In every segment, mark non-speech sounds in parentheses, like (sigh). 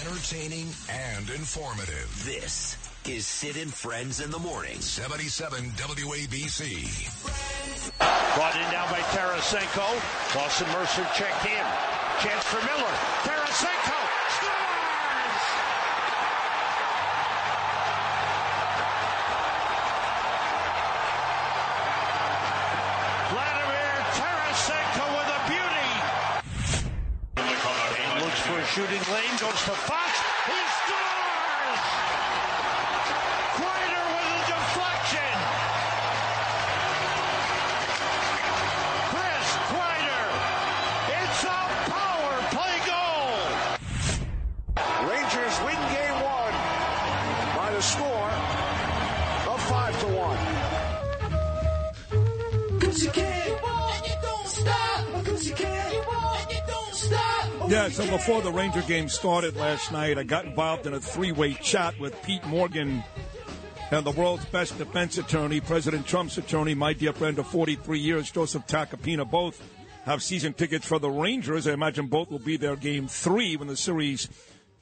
entertaining and informative. This is Sid and Friends in the Morning. 77 WABC. Brought in now by Tarasenko. Dawson Mercer checked in. Chance for Miller. Yeah, so before the Ranger game started last night, I got involved in a three way chat with Pete Morgan and the world's best defense attorney, President Trump's attorney, my dear friend of 43 years, Joseph Tacopina. Both have season tickets for the Rangers. I imagine both will be there game three when the series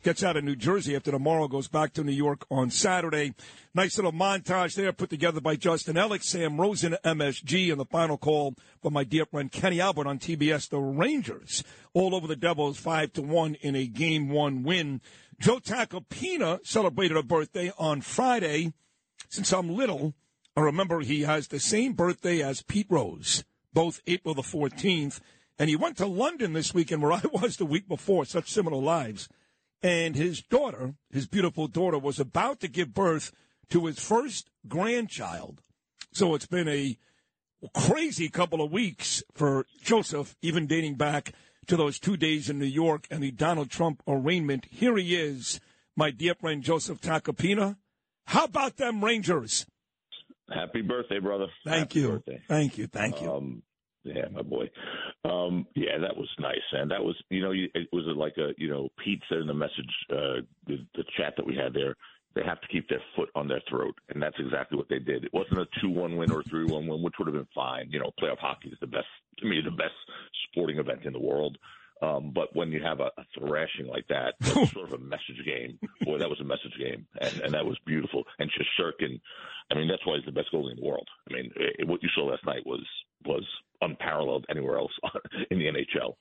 gets out of New Jersey after tomorrow goes back to New York on Saturday. Nice little montage there put together by Justin Ellick, Sam Rosen, MSG, and the final call from my dear friend Kenny Albert on TBS. The Rangers all over the Devils, five to one in a game one win. Joe Tacopina celebrated a birthday on Friday. Since I'm little, I remember he has the same birthday as Pete Rose, both April the 14th. And he went to London this weekend where (laughs) I was the week before, such similar lives and his daughter, his beautiful daughter, was about to give birth to his first grandchild. So it's been a crazy couple of weeks for Joseph, even dating back to those two days in New York and the Donald Trump arraignment. Here he is, my dear friend Joseph Tacopina. How about them Rangers? Happy birthday, brother. Thank Happy you. Birthday. Thank you. Thank you. Um, yeah, my boy. Um, yeah, that was nice, and that was, you know, you- it was like a, you know, Pete said in the message, uh, the, the chat that we had there. They have to keep their foot on their throat, and that's exactly what they did. It wasn't a two-one win or a three-one win, which would have been fine. You know, playoff hockey is the best, to me, the best sporting event in the world. Um, but when you have a, a thrashing like that, that's (laughs) sort of a message game. Boy, that was a message game, and, and that was beautiful. And Shesterkin, I mean, that's why he's the best goalie in the world. I mean, it, what you saw last night was was unparalleled anywhere else (laughs) in the NHL.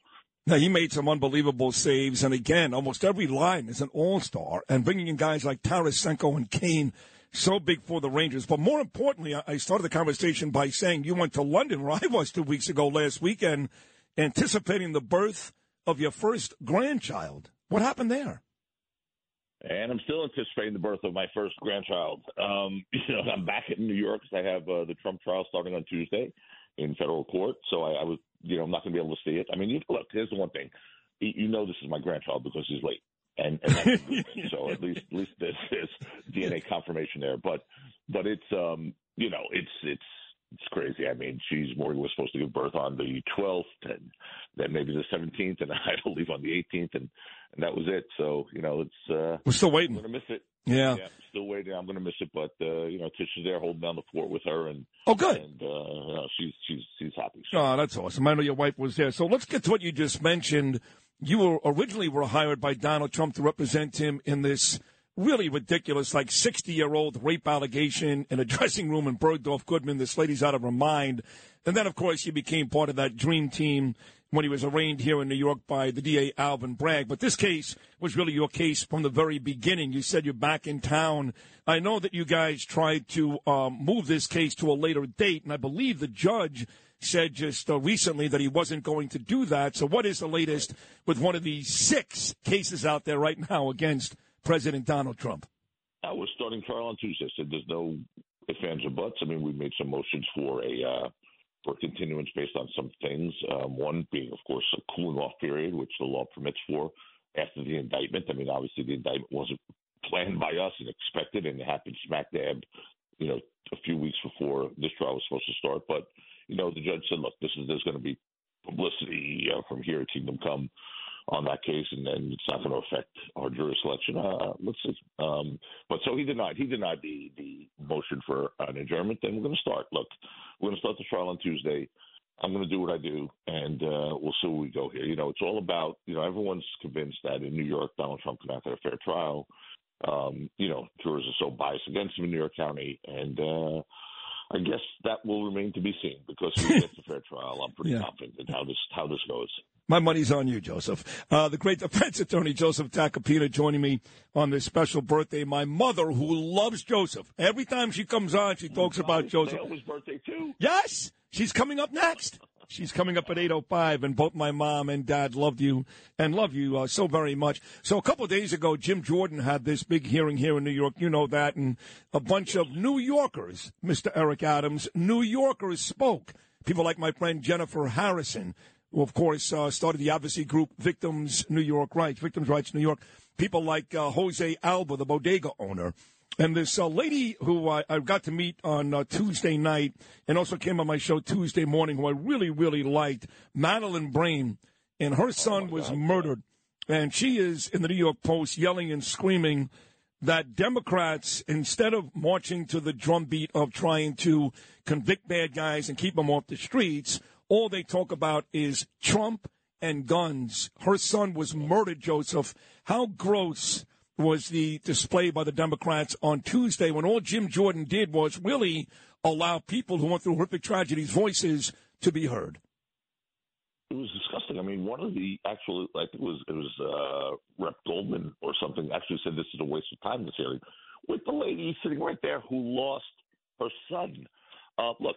Now, he made some unbelievable saves, and again, almost every line is an all-star, and bringing in guys like Tarasenko and Kane, so big for the Rangers. But more importantly, I- I started the conversation by saying you went to London, where I was two weeks ago last weekend, anticipating the birth of your first grandchild. What happened there? And I'm still anticipating the birth of my first grandchild. Um, (laughs) you know, I'm back in New York because I have uh, the Trump trial starting on Tuesday in federal court. So I, I was, you know, I'm not going to be able to see it. I mean, you, look, here's the one thing: you know, this is my grandchild because he's late, and, and that's a good thing. so at least, at least there's, there's DNA confirmation there. But, but it's, um, you know, it's it's it's crazy. I mean, she's Morgan was supposed to give birth on the 12th, and then maybe the 17th, and (laughs) I believe on the 18th, and and that was it. So you know, it's uh, We're still I'm waiting. gonna miss it. Yeah. Yeah, still waiting. I'm gonna miss it, but uh, you know, Tish is there holding down the fort with her, and Oh, good. and uh, you know, she's she's she's happy. So, Oh, that's awesome. I know your wife was there. So let's get to what you just mentioned. You were originally were hired by Donald Trump to represent him in this really ridiculous, like 60 year old rape allegation in a (laughs) dressing room in Bergdorf Goodman. This lady's out of her mind. And then, of course, he became part of that dream team when he was arraigned here in New York by the DA Alvin Bragg. But this case was really your case from the very beginning. You said you're back in town. I know that you guys tried to um, move this case to a later date, and I believe the judge said just uh, recently that he wasn't going to do that. So, what is the latest with one of these six cases out there right now against President Donald Trump? I was starting trial on Tuesday. Said there's no ifs, ands, or buts. I mean, we made some motions for a uh, for continuance based on some things. Um, one being, of course, a cooling off period, which the law permits for after the indictment. I mean, obviously, the indictment wasn't planned by us and expected, and it happened smack dab, you know, a few weeks before this trial was supposed to start. But you know, the judge said, look, this is there's going to be publicity uh, from here Kingdom Come on that case, and then it's not going to affect our jury selection. Uh, let's just, um, but so he denied he denied the the motion for an adjournment. Then we're going to start. Look, we're going to start the trial on Tuesday. I'm going to do what I do, and uh, we'll see where we go here. You know, it's all about you know everyone's convinced that in New York Donald Trump can have a fair trial. Um, you know, jurors are so biased against him in New York County, and uh, I guess that will remain to be seen because if he gets a fair trial, I'm pretty Yeah. confident in how this how this goes. My money's on you, Joseph. Uh, the great defense (laughs) attorney, Joseph Tacopina, joining me on this special birthday. My mother, who loves Joseph. Every time she comes on, she talks about Joseph. Naomi's birthday too. Yes, she's coming up next. She's coming up at 8.05, and both my mom and dad loved you and love you uh, so very much. So a couple of days ago, Jim Jordan had this big hearing here in New York. You know that. And a bunch of New Yorkers, Mr. Eric Adams, New Yorkers spoke. People like my friend Jennifer Harrison, who, of course, uh, started the advocacy group Victims New York Rights, Victims Rights New York. People like uh, Jose Alba, the bodega owner. And this uh, lady who I, I got to meet on uh, Tuesday night and also came on my show Tuesday morning, who I really, really liked, Madeline Brame, and her son was murdered. And she is in the New York Post yelling and screaming that Democrats, instead of marching to the drumbeat of trying to convict bad guys and keep them off the streets, all they talk about is Trump and guns. Her son was murdered, Joseph. How gross was the display by the Democrats on Tuesday when all Jim Jordan did was really allow people who went through horrific tragedies' voices to be heard. It was disgusting. I mean, one of the actual, I think it was it was uh, Rep Goldman or something, actually said this is a waste of time. This hearing with the lady sitting right there who lost her son. Uh, look,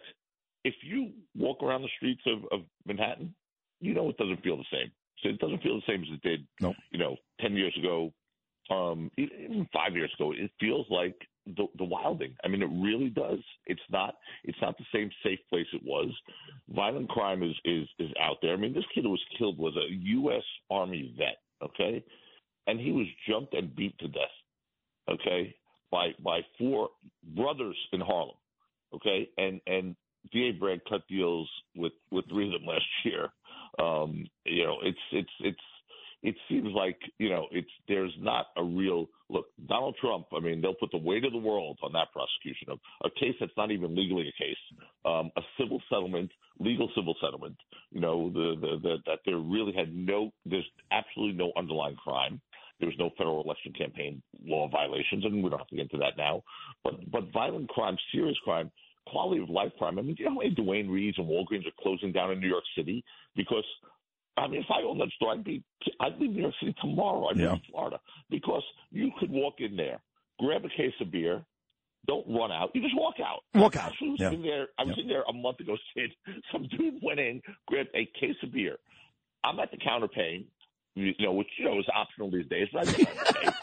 if you walk around the streets of, of Manhattan, you know it doesn't feel the same. So it doesn't feel the same as it did, No. you know, ten years ago, um, even five years ago. It feels like the, the wilding. I mean, it really does. It's not. It's not the same safe place it was. Violent crime is is is out there. I mean, this kid who was killed was a U.S. Army vet. Okay, and he was jumped and beat to death. Okay, by by four brothers in Harlem. Okay, and and DA Bragg cut deals with with three of them last year. Um, you know, it's it's it's it seems like you know it's there's not a real look. Donald Trump. I mean, they'll put the weight of the world on that prosecution of a case that's not even legally a case, um, a civil settlement, legal civil settlement. You know, the, the, the that there really had no, there's absolutely no underlying crime. There was no federal election campaign law violations, and we don't have to get into that now. But but violent crime, serious crime, quality of life crime. I mean, do you know how many Duane Reades and Walgreens are closing down in New York City because I mean, if I owned that store, I'd be I'd leave New York City tomorrow. I'd Yeah. be in Florida because you could walk in there, grab a case of beer, don't run out. You just walk out. Walk out. I was Yeah. in there. I was in there a month ago. (laughs) Sid, some dude went in, grabbed a case of beer. I'm at the counter paying, you know, which you know is optional these days, but I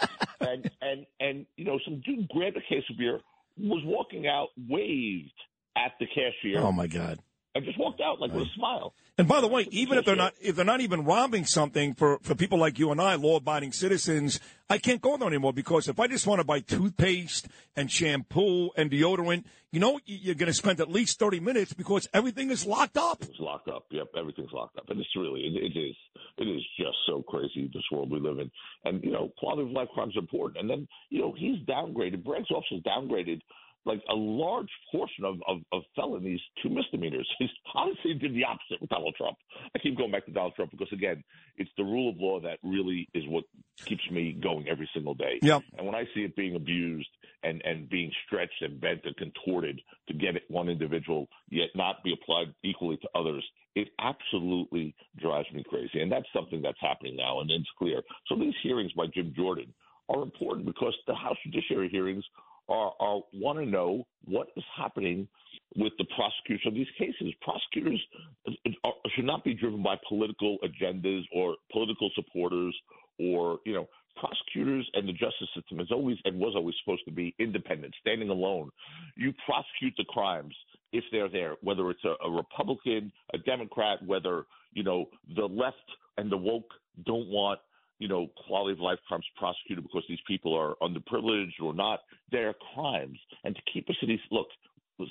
(laughs) and and and you know, some dude grabbed a case of beer, was walking out, waved at the cashier, Oh my God! And just walked out like with a smile. And by the way, even if they're not if they're not even robbing something for, for people like you and I, law abiding citizens, I can't go there anymore because if I just want to buy toothpaste and shampoo and deodorant, you know you're going to spend at least thirty minutes because everything is locked up. It's locked up. Yep, everything's locked up, and it's really it, it is it is just so crazy this world we live in. And you know, quality of life crimes are important. And then you know he's downgraded. Bragg's office has downgraded like a large portion of, of, of felonies to misdemeanors. (laughs) He's honestly did the opposite with Donald Trump. I keep going back to Donald Trump because again, it's the rule of law that really is what keeps me going every single day. Yep. And when I see it being abused and, and being stretched and bent and contorted to get it one individual, yet not be applied equally to others, it absolutely drives me crazy. And that's something that's happening now, and it's clear. So these hearings by Jim Jordan are important because the House Judiciary hearings are, are want to know what is happening with the prosecution of these cases. Prosecutors uh, uh, are, should not be driven by political agendas or political supporters or you know prosecutors and the justice system is always and was always supposed to be independent, standing alone. You prosecute the crimes if they're there, whether it's a, a Republican, a Democrat, whether you know the left and the woke don't want you know quality of life crimes prosecuted because these people are underprivileged or not. They're crimes, and to keep in these look.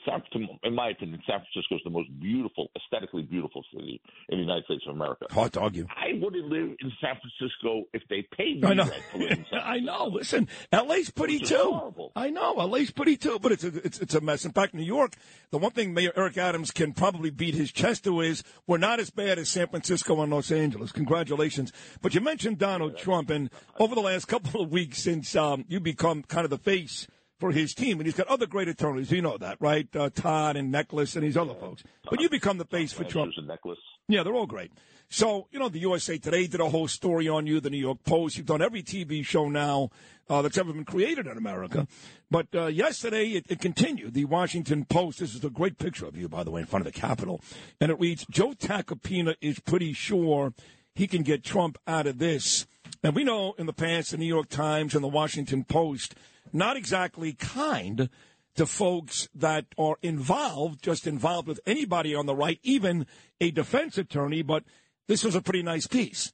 San, in my opinion, San Francisco is the most beautiful, aesthetically beautiful city in the United States of America. Hard to argue. I wouldn't live in San Francisco if they paid me I know. to live in San (laughs) I know. Listen, LA's pretty Which too. horrible. I know. LA's pretty too, but it's a, it's it's a mess. In fact, New York, the one thing Mayor Eric Adams can probably beat his chest to is we're not as bad as San Francisco and Los Angeles. Congratulations. But you mentioned Donald Trump, and over the last couple of weeks since um, you become kind of the face for his team, and he's got other great attorneys. You know that, right? Uh, Todd and Necheles and these other folks. But you become the face for Trump. Necheles. Yeah, they're all great. So, you know, the USA Today did a whole story on you, the New York Post. You've done every TV show now uh, that's ever been created in America. But uh, yesterday, it, it continued. The Washington Post, this is a great picture of you, by the way, in front of the Capitol. And it reads Joe Tacopina is pretty sure he can get Trump out of this. And we know in the past, the New York Times and the Washington Post, not exactly kind to folks that are involved, just involved with anybody on the right, even a defense attorney. But this was a pretty nice piece.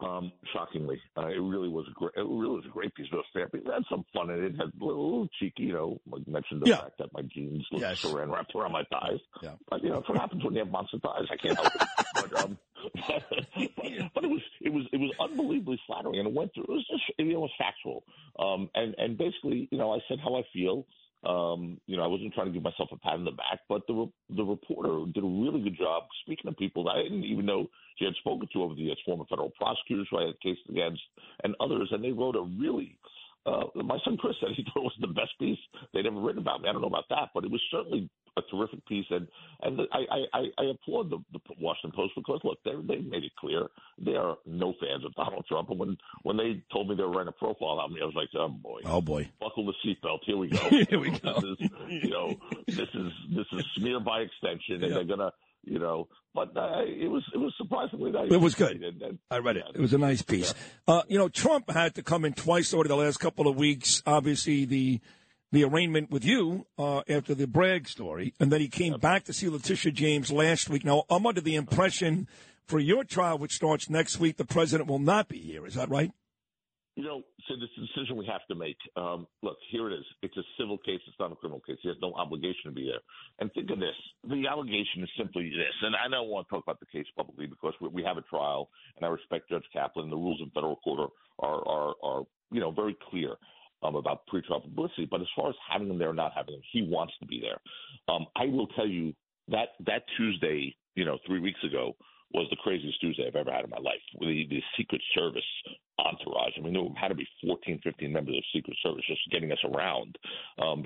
Um, shockingly, uh, it really was a great. It really was a great piece of therapy. It had some fun in it. It had a little, cheeky, you know. Like mentioned the Yeah. fact that my jeans looked Yes. saran wrapped around my thighs. Yeah. But you know, it's what happens when you have monster thighs. I can't help it. But um, (laughs) but it was it was it was unbelievably flattering, and it went through. It was just it was factual. Um, and and basically, you know, I said how I feel. Um, you know, I wasn't trying to give myself a pat on the back, but the re- the reporter did a really good job speaking to people that I didn't even know she had spoken to over the years, former federal prosecutors who I had cases against, and others, and they wrote a really. Uh, my son Chris said he (laughs) thought it was the best piece they'd ever written about me. I don't know about that, but it was certainly a terrific piece, and and I I, I, applaud the, the Washington Post because look, they they made it clear they are no fans of Donald Trump, and when when they told me they were writing a profile on me, I was like, oh boy, Oh, boy. buckle the seatbelt. Here we go. (laughs) Here we go. This is, you know, this is this is smear by extension, and Yeah. they're gonna, you know. But uh, it was it was surprisingly nice. It was good. And- and- I read it. yeah. It was a nice piece. Uh, you know, Trump had to come in twice over the last couple of weeks. Obviously, the the arraignment with you uh, after the Bragg story, and then he came back to see Letitia James last week. Now, I'm under the impression for your trial, which starts next week, the president will not be here. Is that right? You know, so this is a decision we have to make. Um, look, here it is. It's a civil case. It's not a criminal case. He has no obligation to be there. And think of this: the allegation is simply this. And I don't want to talk about the case publicly because we, we have a trial, and I respect Judge Kaplan. The rules in federal court are are are, are you know very clear. Um, about pretrial publicity, but as far as having him there or not having him, he wants to be there. Um, I will tell you that that Tuesday, you know, three weeks ago, was the craziest Tuesday I've ever had in my life. The, the Secret Service entourage. I mean, there had to be 14, 15 members of Secret Service just getting us around. Um,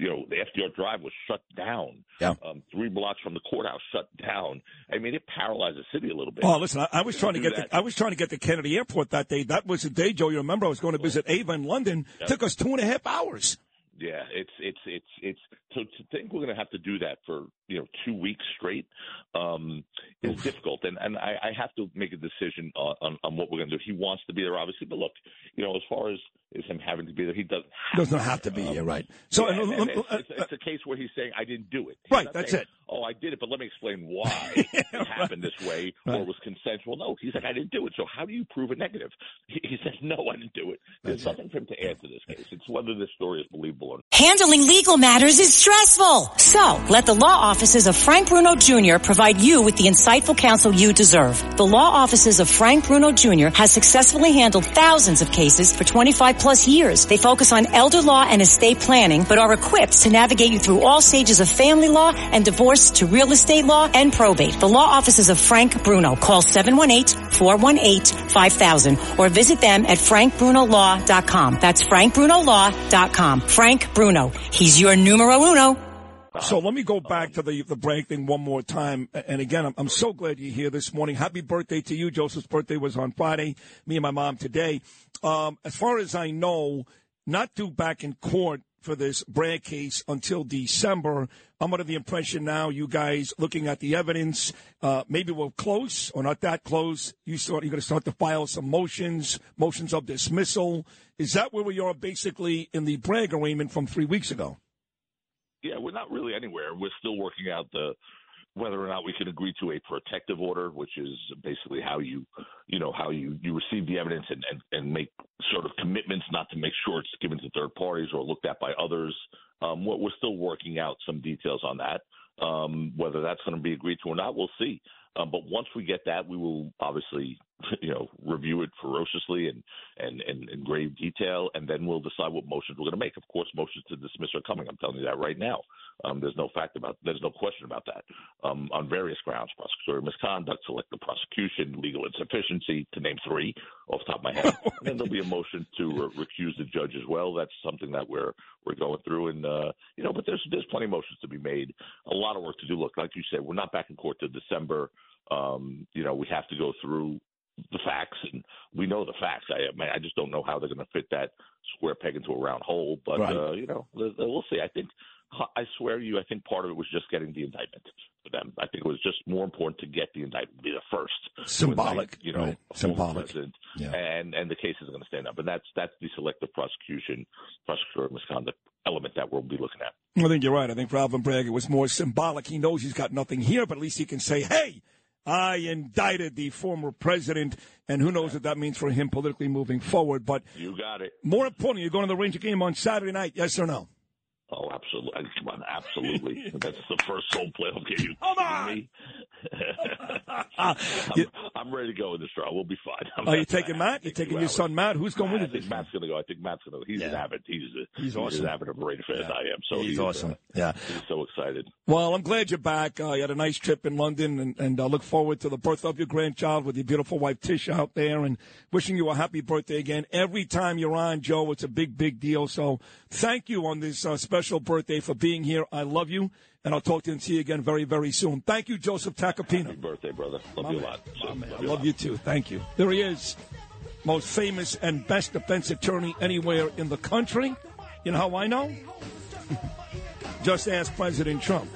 you know, the FDR Drive was shut down. Yeah. Um, three blocks from the courthouse shut down. I mean, it paralyzed the city a little bit. Oh, listen, I, I was trying to get that. the, I was trying to get to Kennedy Airport that day. That was the day, Joe. You remember I was going to visit Ava in London. Took us two and a half hours. Yeah, it's it's it's it's so to think we're going to have to do that for you know two weeks straight um, is difficult, and and I, I have to make a decision on, on, on what we're going to do. He wants to be there, obviously, but look, you know, as far as is him having to be there, he doesn't have Does not have to be here, right? So, Yeah, and- and- and it's, it's, it's a case where he's saying I didn't do it. He's Right, that's saying, it. Oh, I did it, but let me explain (laughs) why it happened this way or Right. it was consensual. No, he's like I didn't do it. So how do you prove a negative? He, he says no, I didn't do it. There's That's it. nothing for him to add to this case. It's whether this story is believable or not. Handling legal matters is stressful. So, let the law offices of Frank Bruno Jr. provide you with the insightful counsel you deserve. The law offices of Frank Bruno Jr. has successfully handled thousands of cases for 25 plus years. They focus on elder law and estate planning, but are equipped to navigate you through all stages of family law and divorce to real estate law and probate. The law offices of Frank Bruno. Call 718-418-5000 or visit them at frankbrunolaw.com. That's frankbrunolaw.com. Frank Bruno. He's your numero uno. So let me go back to the the break thing one more time. And again, I'm, I'm so glad you're here this morning. Happy birthday to you. Joseph's birthday was on Friday. Me and my mom today. Um, as far as I know, not due back in court for this Bragg case until December. I'm under the impression now, you guys looking at the evidence, uh, maybe we're close or not that close. You start, you're going to start to file some motions, motions of dismissal. Is that where we are basically in the Bragg arraignment from three weeks ago? Yeah, we're not really anywhere. We're still working out the whether or not we can agree to a protective order, which is basically how you, you know, how you, you receive the evidence and, and, and make sort of commitments not to make sure it's given to third parties or looked at by others. Um, we're, still working out some details on that. Um, whether that's going to be agreed to or not, we'll see. Um, but once we get that, we will obviously, (laughs) you know, review it ferociously and, and, and in grave detail, and then we'll decide what motions we're going to make. Of course, motions to dismiss are coming. I'm telling you that right now. Um, there's no fact about, there's no question about that. Um, on various grounds, prosecutorial misconduct, selective prosecution, legal insufficiency, to name three off the top of my head. (laughs) and then there'll be a motion to uh, recuse the judge as well. That's something that we're we're going through, and uh, you know, but there's there's plenty of motions to be made. A lot of work to do. Look, like you said, we're not back in court to December. Um, you know, we have to go through the facts, and we know the facts. I, I, mean, I just don't know how they're going to fit that square peg into a round hole. But Right. uh, you know, we'll see. I think I swear to you, I think part of it was just getting the indictment for them. I think it was just more important to get the indictment, be the first. Symbolic, you know, right. Symbolic. Yeah. and and the case is going to stand up. And that's that's the selective prosecution, prosecutorial misconduct element that we'll be looking at. I think you're right. I think for Alvin Bragg, it was more symbolic. He knows he's got nothing here, but at least he can say, hey, I indicted the former president, and who knows what that means for him politically moving forward. But You got it. more importantly, you're going to the Ranger game on Saturday night, yes or no? Oh, absolutely. Come on, absolutely. That's the first soul playoff game. You Come on! me? Uh, (laughs) I'm, you- I'm ready to go in this draw. We'll be fine. I'm are you taking Matt? You're taking your hours. son Matt? Who's going with I think this Matt's going to go. I think Matt's going to. Go. He's an avid. He's a, He's awesome. as avid of a Raider fan as I am. So He's uh, awesome. Yeah. he's so excited. Well, I'm glad you're back. Uh, you had a nice trip in London, and, and uh, look forward to the birth of your grandchild with your beautiful wife Tish out there, and wishing you a happy birthday again. Every time you're on, Joe, it's a big, big deal. So thank you on this uh, special birthday for being here. I love you, and I'll talk to you and see you again very, very soon. Thank you, Joseph Happy birthday, brother. Love you a lot. So, My man, I you love lot. you too. Thank you. There he is, most famous and best defense attorney anywhere in the country. You know how I know? (laughs) Just ask President Trump.